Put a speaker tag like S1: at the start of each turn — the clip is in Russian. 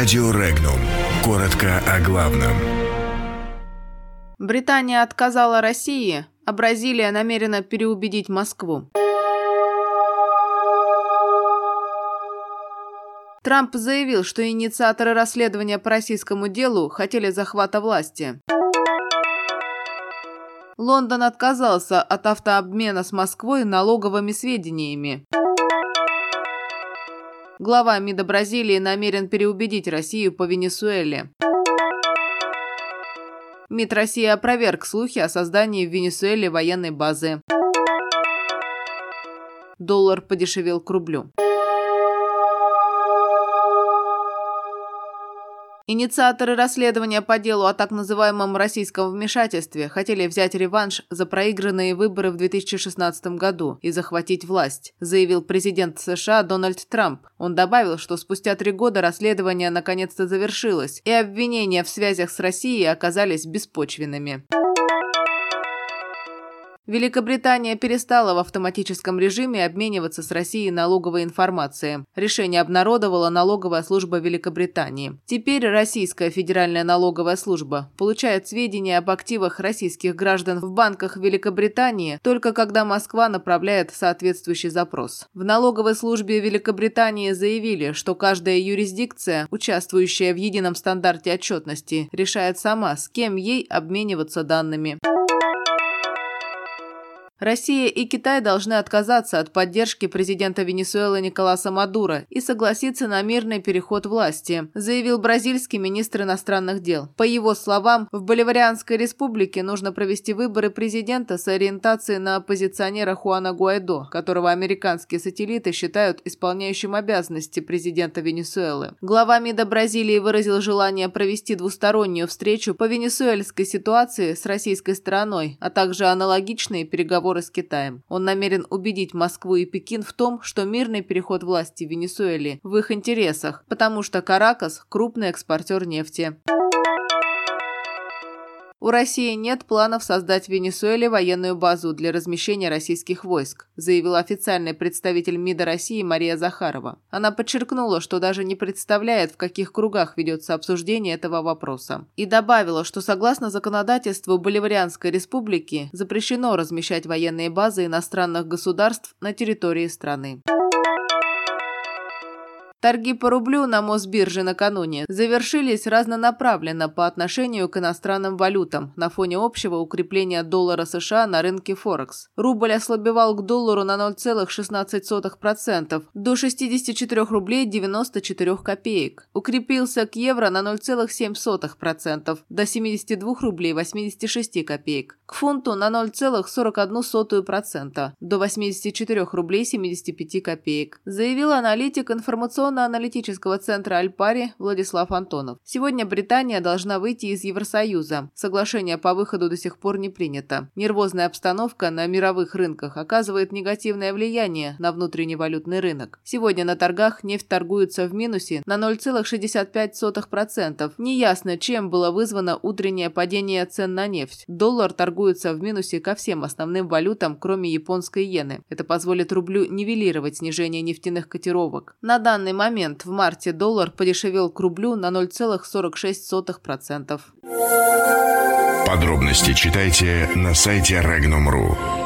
S1: Радио Регнум. Коротко о главном.
S2: Британия отказала России, а Бразилия намерена переубедить Москву. Трамп заявил, что инициаторы расследования по российскому делу хотели захвата власти. Лондон отказался от автообмена с Москвой налоговыми сведениями. Глава МИДа Бразилии намерен переубедить Россию по Венесуэле. МИД России опроверг слухи о создании в Венесуэле военной базы. Доллар подешевел к рублю. Инициаторы расследования по делу о так называемом российском вмешательстве хотели взять реванш за проигранные выборы в 2016 году и захватить власть, заявил президент США Дональд Трамп. Он добавил, что спустя три года расследование наконец-то завершилось, и обвинения в связях с Россией оказались беспочвенными. Великобритания перестала в автоматическом режиме обмениваться с Россией налоговой информацией. Решение обнародовала налоговая служба Великобритании. Теперь Российская федеральная налоговая служба получает сведения об активах российских граждан в банках Великобритании только когда Москва направляет соответствующий запрос. В налоговой службе Великобритании заявили, что каждая юрисдикция, участвующая в едином стандарте отчетности, решает сама, с кем ей обмениваться данными. Россия и Китай должны отказаться от поддержки президента Венесуэлы Николаса Мадуро и согласиться на мирный переход власти, заявил бразильский министр иностранных дел. По его словам, в Боливарианской республике нужно провести выборы президента с ориентацией на оппозиционера Хуана Гуайдо, которого американские сателлиты считают исполняющим обязанности президента Венесуэлы. Глава МИДа Бразилии выразил желание провести двустороннюю встречу по венесуэльской ситуации с российской стороной, а также аналогичные переговоры переговоры с Китаем. Он намерен убедить Москву и Пекин в том, что мирный переход власти в Венесуэле в их интересах, потому что Каракас – крупный экспортер нефти. У России нет планов создать в Венесуэле военную базу для размещения российских войск, заявил официальный представитель МИДа России Мария Захарова. Она подчеркнула, что даже не представляет, в каких кругах ведется обсуждение этого вопроса. И добавила, что согласно законодательству Боливарианской республики запрещено размещать военные базы иностранных государств на территории страны. Торги по рублю на Мосбирже накануне завершились разнонаправленно по отношению к иностранным валютам на фоне общего укрепления доллара США на рынке Форекс. Рубль ослабевал к доллару на 0,16% до 64 рублей 94 копеек. Укрепился к евро на 0,7% до 72 рублей 86 копеек. К фунту на 0,41% до 84 рублей 75 копеек. Заявил аналитик информационного информационно-аналитического центра Альпари Владислав Антонов. Сегодня Британия должна выйти из Евросоюза. Соглашение по выходу до сих пор не принято. Нервозная обстановка на мировых рынках оказывает негативное влияние на внутренний валютный рынок. Сегодня на торгах нефть торгуется в минусе на 0,65%. Неясно, чем было вызвано утреннее падение цен на нефть. Доллар торгуется в минусе ко всем основным валютам, кроме японской иены. Это позволит рублю нивелировать снижение нефтяных котировок. На данный момент в марте доллар подешевел к рублю на 0,46%.
S1: Подробности читайте на сайте Regnum.ru.